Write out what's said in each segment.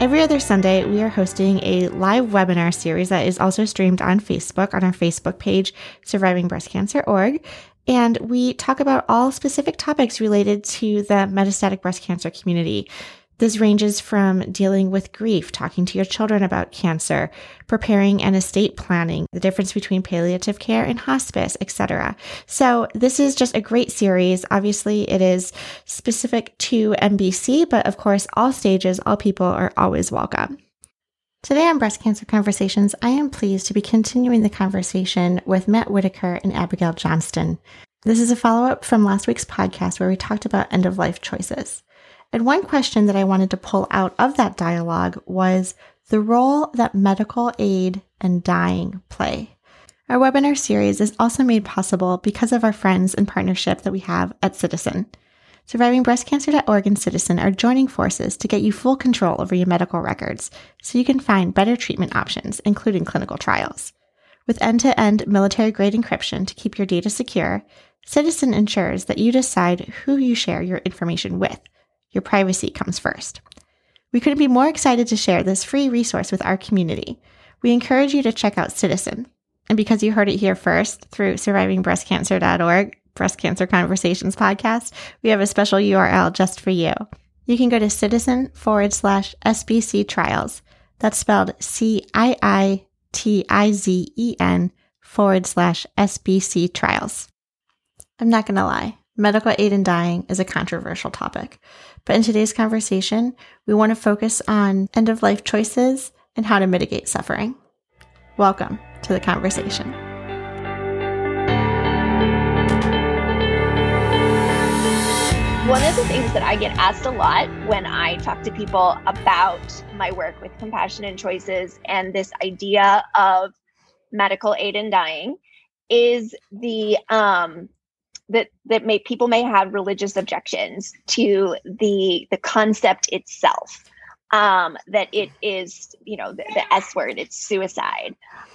Every other Sunday, we are hosting a live webinar series that is also streamed on Facebook on our Facebook page, survivingbreastcancer.org. And we talk about all specific topics related to the metastatic breast cancer community. This ranges from dealing with grief, talking to your children about cancer, preparing an estate planning, the difference between palliative care and hospice, etc. So this is just a great series. Obviously, it is specific to MBC, but of course, all stages, all people are always welcome. Today on Breast Cancer Conversations, I am pleased to be continuing the conversation with Matt Whitaker and Abigail Johnston. This is a follow up from last week's podcast where we talked about end of life choices. And one question that I wanted to pull out of that dialogue was the role that medical aid and dying play. Our webinar series is also made possible because of our friends and partnership that we have at Ciitizen. SurvivingBreastCancer.org and Ciitizen are joining forces to get you full control over your medical records so you can find better treatment options, including clinical trials. With end to end military grade encryption to keep your data secure, Ciitizen ensures that you decide who you share your information with your privacy comes first. We couldn't be more excited to share this free resource with our community. We encourage you to check out Ciitizen. And because you heard it here first through survivingbreastcancer.org, Breast Cancer Conversations podcast, we have a special URL just for you. You can go to ciitizen forward slash SBC trials. That's spelled C I I T I Z E N forward slash SBC trials. I'm not going to lie, medical aid in dying is a controversial topic. But in today's conversation, we want to focus on end of life choices and how to mitigate suffering. Welcome to the conversation. One of the things that I get asked a lot when I talk to people about my work with compassion and choices and this idea of medical aid in dying is the um, that that may people may have religious objections to the the concept itself um that it is you know the, the s word it's suicide.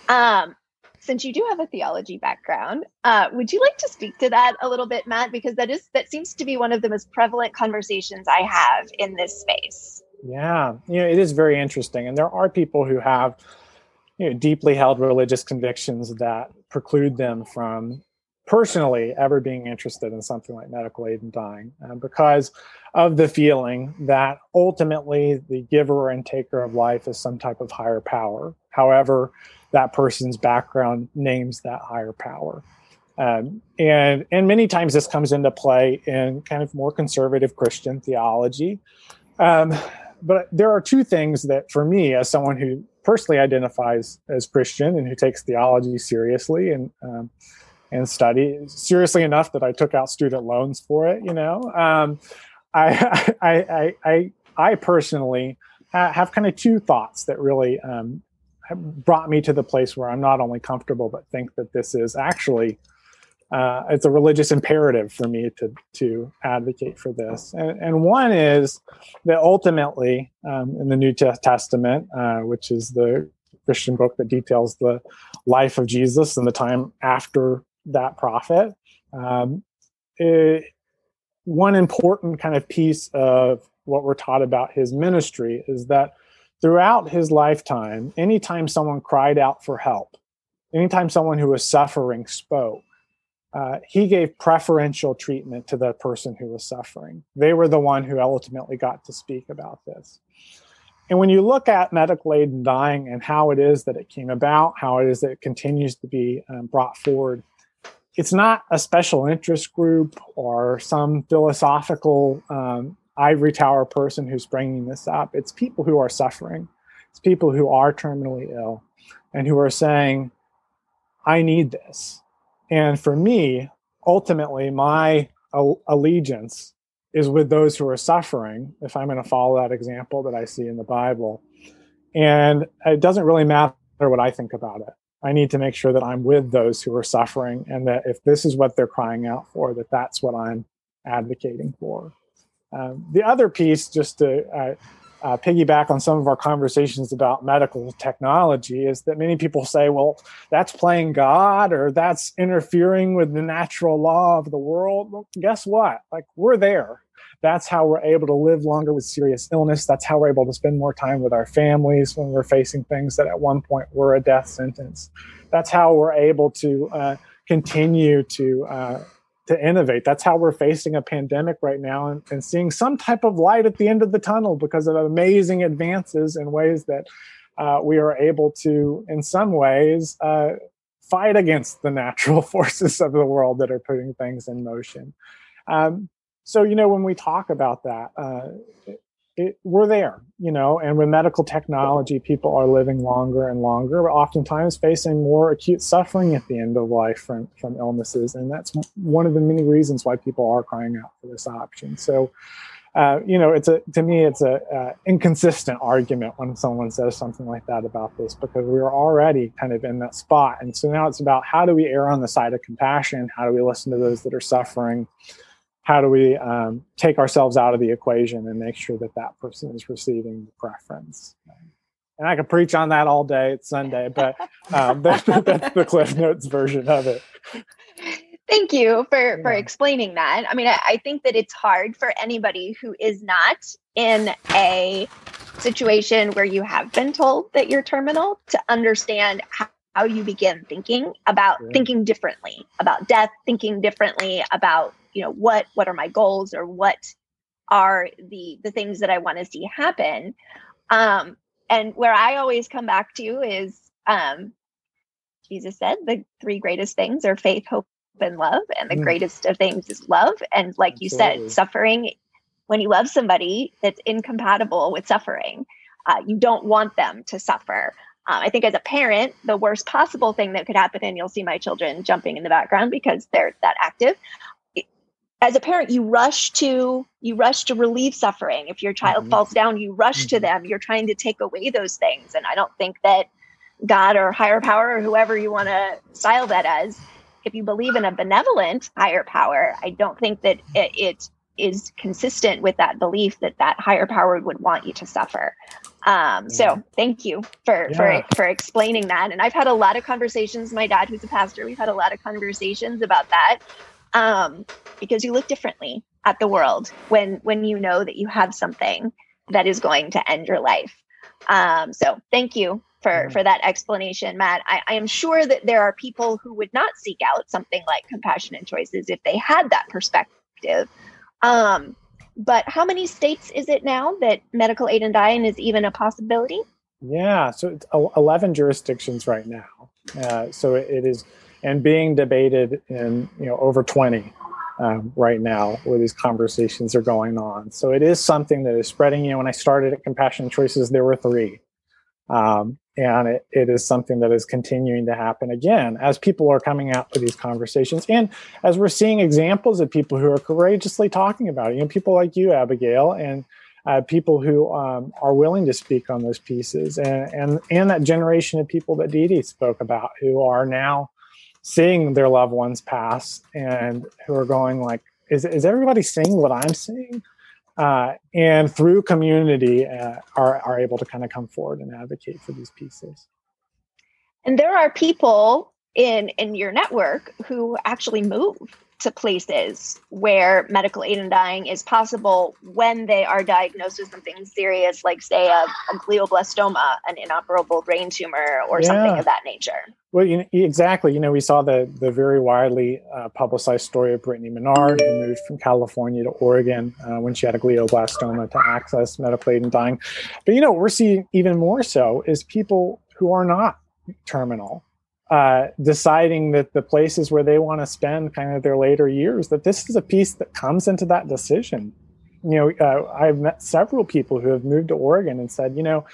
Um since you do have a theology background uh would you like to speak to that a little bit matt? Because that is that seems to be one of the most prevalent conversations i have in this space. Yeah you know it is very interesting and there are people who have you know deeply held religious convictions that preclude them from personally ever being interested in something like medical aid and dying uh, because of the feeling that ultimately the giver and taker of life is some type of higher power. However, that person's background names that higher power. Um, and and many times this comes into play in kind of more conservative Christian theology. Um, but there are two things that, for me, as someone who personally identifies as Christian and who takes theology seriously and um, and study seriously enough that I took out student loans for it. You know, um, I, I, I, I, I personally have kind of two thoughts that really um, brought me to the place where I'm not only comfortable but think that this is actually uh, it's a religious imperative for me to to advocate for this. And, and one is that ultimately um, in the New Testament, uh, which is the Christian book that details the life of Jesus and the time after that prophet. Um, it, one important kind of piece of what we're taught about his ministry is that throughout his lifetime, anytime someone cried out for help, anytime someone who was suffering spoke, uh, he gave preferential treatment to the person who was suffering. They were the one who ultimately got to speak about this. And when you look at medical aid and dying and how it is that it came about, how it is that it continues to be um, brought forward, it's not a special interest group or some philosophical um, ivory tower person who's bringing this up. It's people who are suffering. It's people who are terminally ill and who are saying, I need this. And for me, ultimately, my allegiance is with those who are suffering, if I'm going to follow that example that I see in the Bible. And it doesn't really matter what I think about it. I need to make sure that I'm with those who are suffering, and that if this is what they're crying out for, that that's what I'm advocating for. Um, the other piece, just to uh, uh, piggyback on some of our conversations about medical technology, is that many people say, well, that's playing God or that's interfering with the natural law of the world. Well, guess what? Like, we're there. That's how we're able to live longer with serious illness. That's how we're able to spend more time with our families when we're facing things that at one point were a death sentence. That's how we're able to uh, continue to uh, to innovate. That's how we're facing a pandemic right now and, and, seeing some type of light at the end of the tunnel because of amazing advances in ways that uh, we are able to, in some ways, uh, fight against the natural forces of the world that are putting things in motion. Um, so, you know, when we talk about that, uh, it, we're there, you know, and with medical technology, people are living longer and longer, oftentimes facing more acute suffering at the end of life from, from illnesses. And that's one of the many reasons why people are crying out for this option. So, uh, you know, it's a to me, it's a uh, inconsistent argument when someone says something like that about this because we are already kind of in that spot, and so now it's about how do we err on the side of compassion? How do we listen to those that are suffering? How do we um, take ourselves out of the equation and make sure that that person is receiving the preference? And i could preach on that all day it's sunday but um, that's, that's, the cliff notes version of it. Thank you for for explaining that. I mean I, I think that it's hard for anybody who is not in a situation where you have been told that you're terminal to understand how how you begin thinking about thinking differently about death thinking differently about you know what what are my goals or what are the the things that i want to see happen um and where i always come back to is um jesus said the three greatest things are faith hope and love and the mm. greatest of things is love and like Absolutely. you said suffering when you love somebody that's incompatible with suffering uh, you don't want them to suffer um, I think as a parent, the worst possible thing that could happen, and you'll see my children jumping in the background because they're that active, as a parent you rush to you rush to relieve suffering. If your child mm-hmm. falls down you rush mm-hmm. to them. You're trying to take away those things. And i don't think that god or higher power or whoever you want to style that as if you believe in a benevolent higher power i don't think that it, it is consistent with that belief that that higher power would want you to suffer. Um, so thank you for yeah. for for explaining that. And i've had a lot of conversations my dad who's a pastor we've had a lot of conversations about that um, because you look differently at the world when when you know that you have something that is going to end your life. Um, so thank you for for that explanation, Matt. I, I am sure that there are people who would not seek out something like compassionate choices if they had that perspective. Um, but how many states is it now that medical aid and dying is even a possibility? Yeah, so it's 11 jurisdictions right now. Uh, so it is and being debated in you know over 20 um, right now where these conversations are going on. So it is something that is spreading. You know, when I started at Compassion Choices, there were three. Um, and it, it is something that is continuing to happen again as people are coming out to these conversations and as we're seeing examples of people who are courageously talking about it you know people like you abigail and uh, people who um, are willing to speak on those pieces and, and and that generation of people that Dee spoke about who are now seeing their loved ones pass and who are going like is, is everybody seeing what i'm seeing? Uh, and through community uh, are, are able to kind of come forward and advocate for these pieces. And there are people in in your network who actually move to places where medical aid and dying is possible when they are diagnosed with something serious, like, say, a, a glioblastoma, an inoperable brain tumor, or yeah. something of that nature. Well, you know, exactly. You know, we saw the the very widely uh, publicized story of Brittany Maynard, who moved from California to Oregon uh, when she had a glioblastoma to access medical aid and dying. But you know, what we're seeing even more so is people who are not terminal uh, deciding that the places where they want to spend kind of their later years, that this is a piece that comes into that decision. You know, uh, I've met several people who have moved to Oregon and said, you know,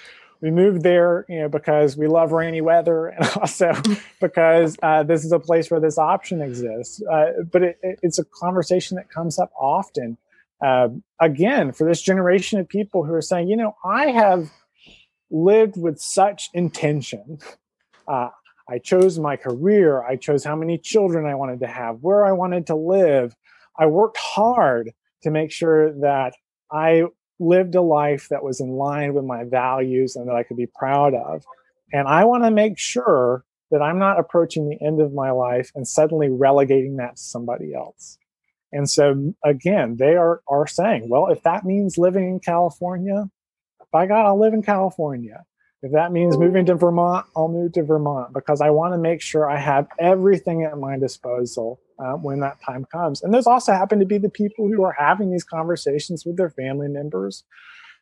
we moved there, you know, because we love rainy weather and also because uh, this is a place where this option exists. Uh, but it, it, it's a conversation that comes up often. Uh, again, for this generation of people who are saying, you know, I have lived with such intention. Uh, I chose my career. I chose how many children I wanted to have, where I wanted to live. I worked hard to make sure that I lived a life that was in line with my values and that I could be proud of. And I want to make sure that I'm not approaching the end of my life and suddenly relegating that to somebody else. And so again, they are are saying, well, if that means living in California, by God, I'll live in California. If that means moving to Vermont, I'll move to Vermont because I want to make sure I have everything at my disposal uh, when that time comes. And those also happen to be the people who are having these conversations with their family members,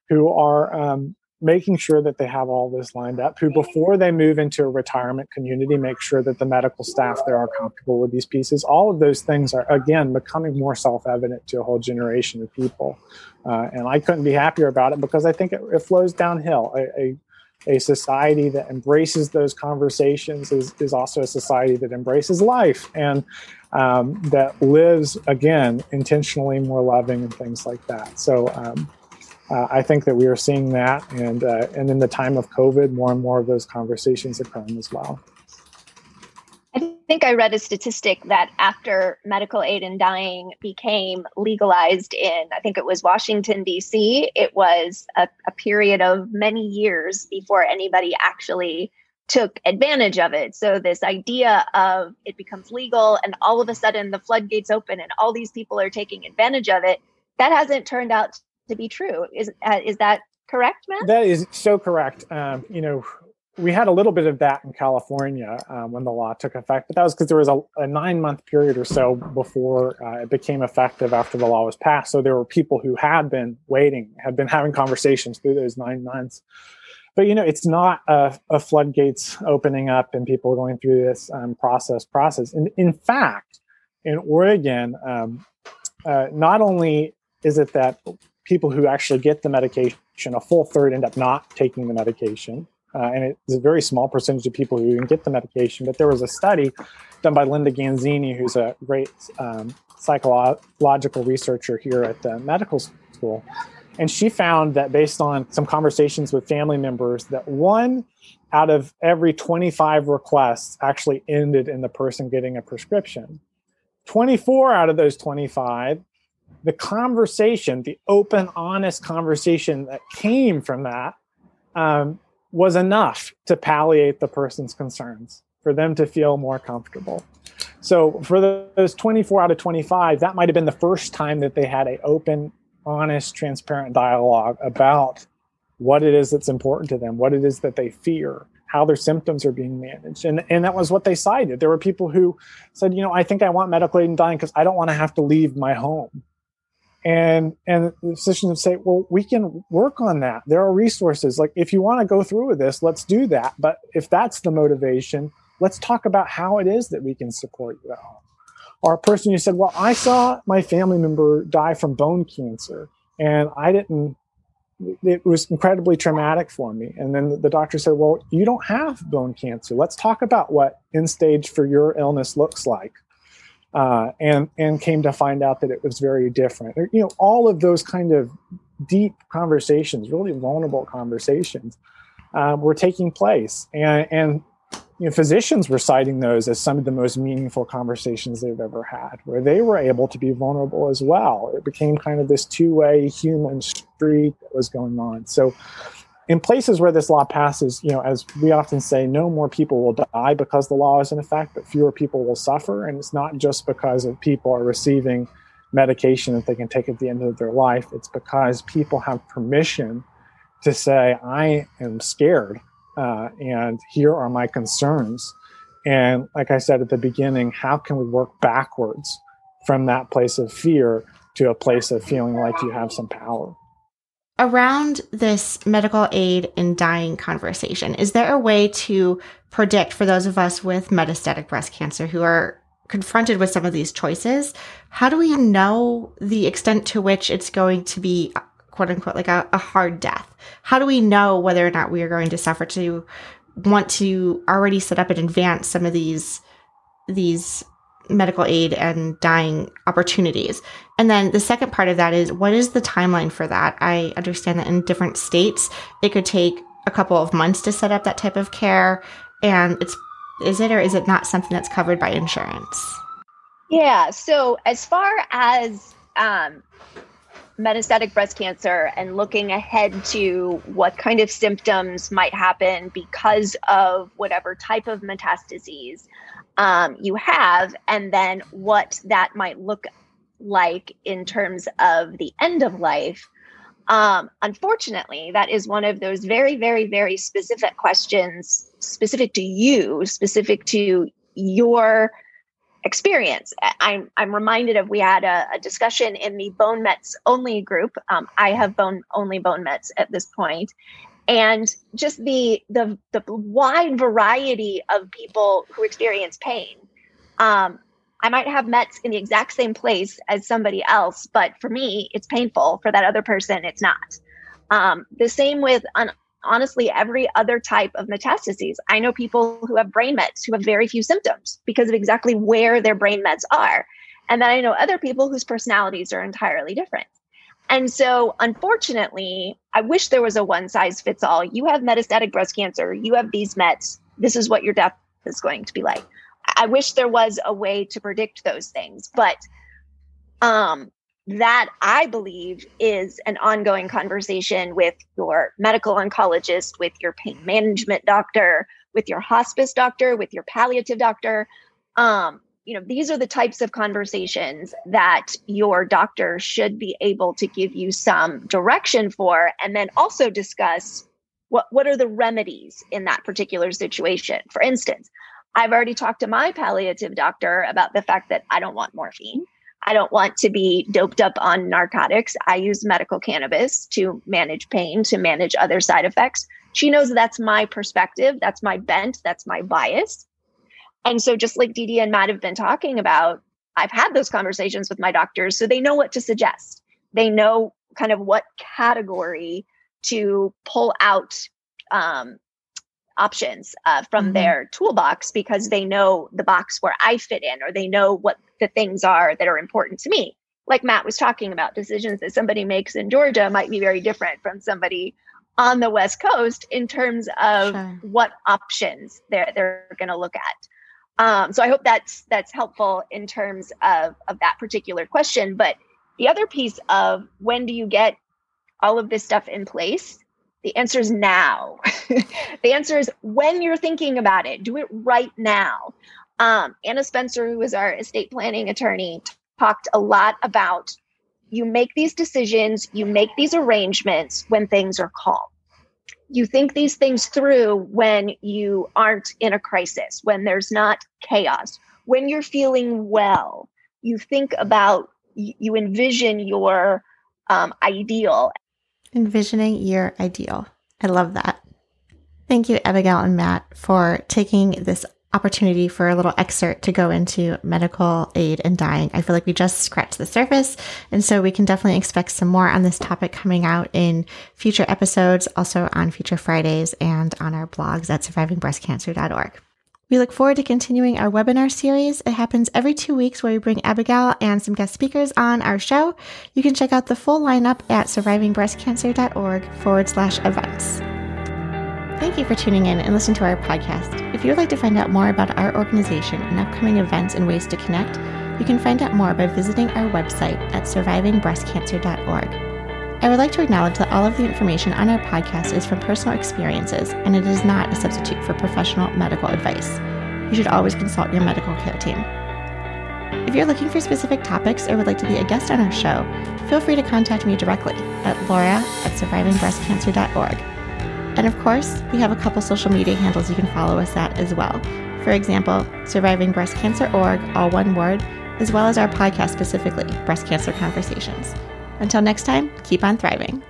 who are um, making sure that they have all this lined up, who before they move into a retirement community, make sure that the medical staff there are comfortable with these pieces. All of those things are, again, becoming more self evident to a whole generation of people. Uh, and I couldn't be happier about it because I think it, it flows downhill. A, a, a, society that embraces those conversations is, is also a society that embraces life and um, that lives, again, intentionally more loving and things like that. So, um, uh, I think that we are seeing that, and uh, and in the time of COVID, more and more of those conversations occurring as well. I think I read a statistic that after medical aid in dying became legalized in, I think it was Washington D.C., it was a, a period of many years before anybody actually took advantage of it. So this idea of it becomes legal and all of a sudden the floodgates open and all these people are taking advantage of it, that hasn't turned out to be true. Is uh, is that correct, Matt? That is so correct. Um, you know, we had a little bit of that in California um, when the law took effect, but that was because there was a, a, nine month period or so before uh, it became effective after the law was passed. So there were people who had been waiting, had been having conversations through those nine months. But you know, it's not a, a floodgates opening up and people going through this um, process. Process. And in fact, in Oregon, um, uh, not only is it that people who actually get the medication, a full third end up not taking the medication. Uh, and it's a very small percentage of people who even get the medication. But there was a study done by Linda Ganzini, who's a great um, psychological researcher here at the medical school. And she found that based on some conversations with family members, that one out of every 25 requests actually ended in the person getting a prescription. 24 out of those 25 the conversation, the open, honest conversation that came from that um, was enough to palliate the person's concerns for them to feel more comfortable. So for those 24 out of 25, that might have been the first time that they had an open, honest, transparent dialogue about what it is that's important to them, what it is that they fear, how their symptoms are being managed. And, and that was what they cited. There were people who said, you know, I think I want medical aid in dying because I don't want to have to leave my home and and the physicians say well we can work on that. There are resources. Like if you want to go through with this let's do that. But if that's the motivation let's talk about how it is that we can support you at home. Or a person who said well i saw my family member die from bone cancer and i didn't it was incredibly traumatic for me. And then the doctor said well you don't have bone cancer. Let's talk about what end stage for your illness looks like uh, and and came to find out that it was very different. You know, all of those kind of deep conversations, really vulnerable conversations, um, were taking place, and and you know, physicians were citing those as some of the most meaningful conversations they've ever had, where they were able to be vulnerable as well. It became kind of this two-way human street that was going on. So, in places where this law passes, you know, as we often say, no more people will die because the law is in effect, but fewer people will suffer. And it's not just because of people are receiving medication that they can take at the end of their life. It's because people have permission to say, I am scared, uh, and here are my concerns. And like I said at the beginning, how can we work backwards from that place of fear to a place of feeling like you have some power? Around this medical aid in dying conversation, is there a way to predict for those of us with metastatic breast cancer who are confronted with some of these choices? How do we know the extent to which it's going to be quote unquote like a, a hard death? How do we know whether or not we are going to suffer to want to already set up in advance some of these these medical aid and dying opportunities. And then the second part of that is what is the timeline for that? I understand that in different states, it could take a couple of months to set up that type of care. And it's Is it or is it not something that's covered by insurance? Yeah. So, as far as um, metastatic breast cancer and looking ahead to what kind of symptoms might happen because of whatever type of metastases um, you have, and then what that might look like in terms of the end of life. Um, unfortunately, that is one of those very, very, very specific questions specific to you, specific to your experience. I'm I'm reminded of we had a, a discussion in the bone mets only group. Um, I have bone only bone mets at this point, and just the the the wide variety of people who experience pain. Um, I might have mets in the exact same place as somebody else, but for me, it's painful. For that other person, it's not. Um, the same with honestly every other type of metastases. I know people who have brain mets who have very few symptoms because of exactly where their brain mets are. And then I know other people whose personalities are entirely different. And so, unfortunately, I wish there was a one size fits all. You have metastatic breast cancer, you have these mets. This is what your death is going to be like. I wish there was a way to predict those things, but um, that I believe is an ongoing conversation with your medical oncologist, with your pain management doctor, with your hospice doctor, with your palliative doctor. Um, you know, these are the types of conversations that your doctor should be able to give you some direction for, and then also discuss what what are the remedies in that particular situation. For instance, I've already talked to my palliative doctor about the fact that I don't want morphine. I don't want to be doped up on narcotics. I use medical cannabis to manage pain, to manage other side effects. She knows that's my perspective, that's my bent, that's my bias. And so, just like Dee and Matt have been talking about, I've had those conversations with my doctors so they know what to suggest. They know kind of what category to pull out um, options uh, from mm-hmm. their toolbox because they know the box where I fit in or they know what the things are that are important to me. Like Matt was talking about, decisions that somebody makes in Georgia might be very different from somebody on the West Coast in terms of sure. what options they're they're going to look at. Um, so I hope that's that's helpful in terms of of that particular question. But the other piece of when do you get all of this stuff in place the answer is now. the answer is when you're thinking about it, do it right now. Um, Anna Spencer, who is our estate planning attorney, talked a lot about you make these decisions, you make these arrangements when things are calm. You think these things through when you aren't in a crisis, when there's not chaos, when you're feeling well. You think about, you envision your um, ideal Envisioning your ideal. I love that. Thank you, Abigail and Matt, for taking this opportunity for a little excerpt to go into medical aid and dying. I feel like we just scratched the surface. And so we can definitely expect some more on this topic coming out in future episodes, also on future Fridays and on our blogs at survivingbreastcancer.org. We look forward to continuing our webinar series. It happens every two weeks where we bring Abigail and some guest speakers on our show. You can check out the full lineup at survivingbreastcancer.org forward slash events. Thank you for tuning in and listening to our podcast. If you would like to find out more about our organization and upcoming events and ways to connect, you can find out more by visiting our website at survivingbreastcancer.org. I would like to acknowledge that all of the information on our podcast is from personal experiences and it is not a substitute for professional medical advice. You should always consult your medical care team. If you're looking for specific topics or would like to be a guest on our show, feel free to contact me directly at laura at survivingbreastcancer.org. And of course, we have a couple social media handles you can follow us at as well. For example, Surviving Breast Cancer Org, all one word, as well as our podcast specifically, Breast Cancer Conversations. Until next time, keep on thriving.